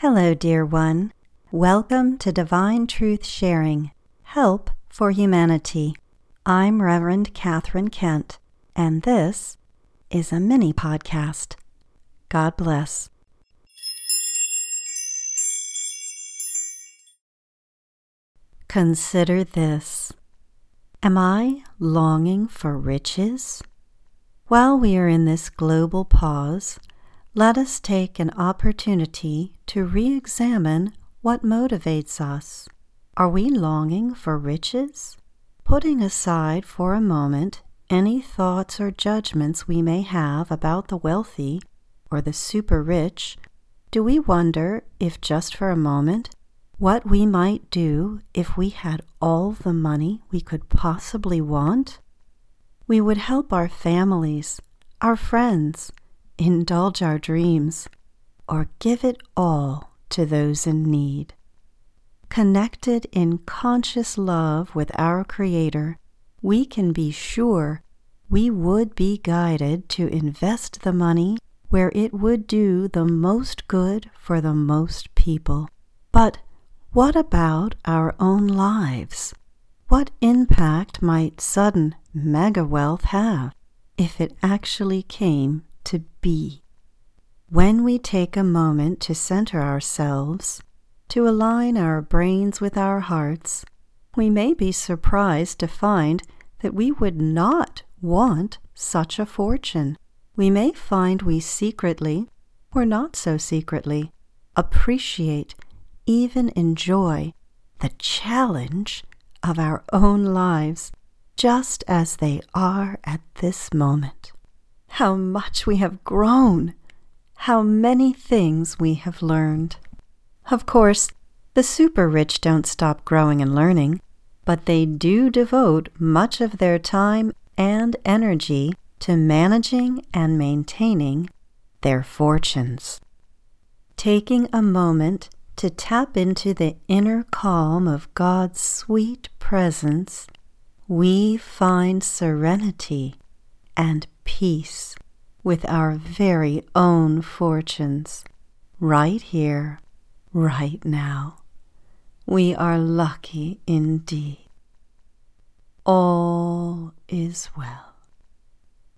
Hello, dear one. Welcome to Divine Truth Sharing Help for Humanity. I'm Reverend Catherine Kent, and this is a mini podcast. God bless. Consider this Am I longing for riches? While we are in this global pause, let us take an opportunity to re examine what motivates us. Are we longing for riches? Putting aside for a moment any thoughts or judgments we may have about the wealthy or the super rich, do we wonder if just for a moment what we might do if we had all the money we could possibly want? We would help our families, our friends, indulge our dreams, or give it all to those in need. Connected in conscious love with our Creator, we can be sure we would be guided to invest the money where it would do the most good for the most people. But what about our own lives? What impact might sudden mega wealth have if it actually came be? When we take a moment to center ourselves, to align our brains with our hearts, we may be surprised to find that we would not want such a fortune. We may find we secretly, or not so secretly, appreciate even enjoy the challenge of our own lives just as they are at this moment. How much we have grown! How many things we have learned! Of course, the super rich don't stop growing and learning, but they do devote much of their time and energy to managing and maintaining their fortunes. Taking a moment to tap into the inner calm of God's sweet presence, we find serenity and peace with our very own fortunes right here, right now. We are lucky indeed. All is well.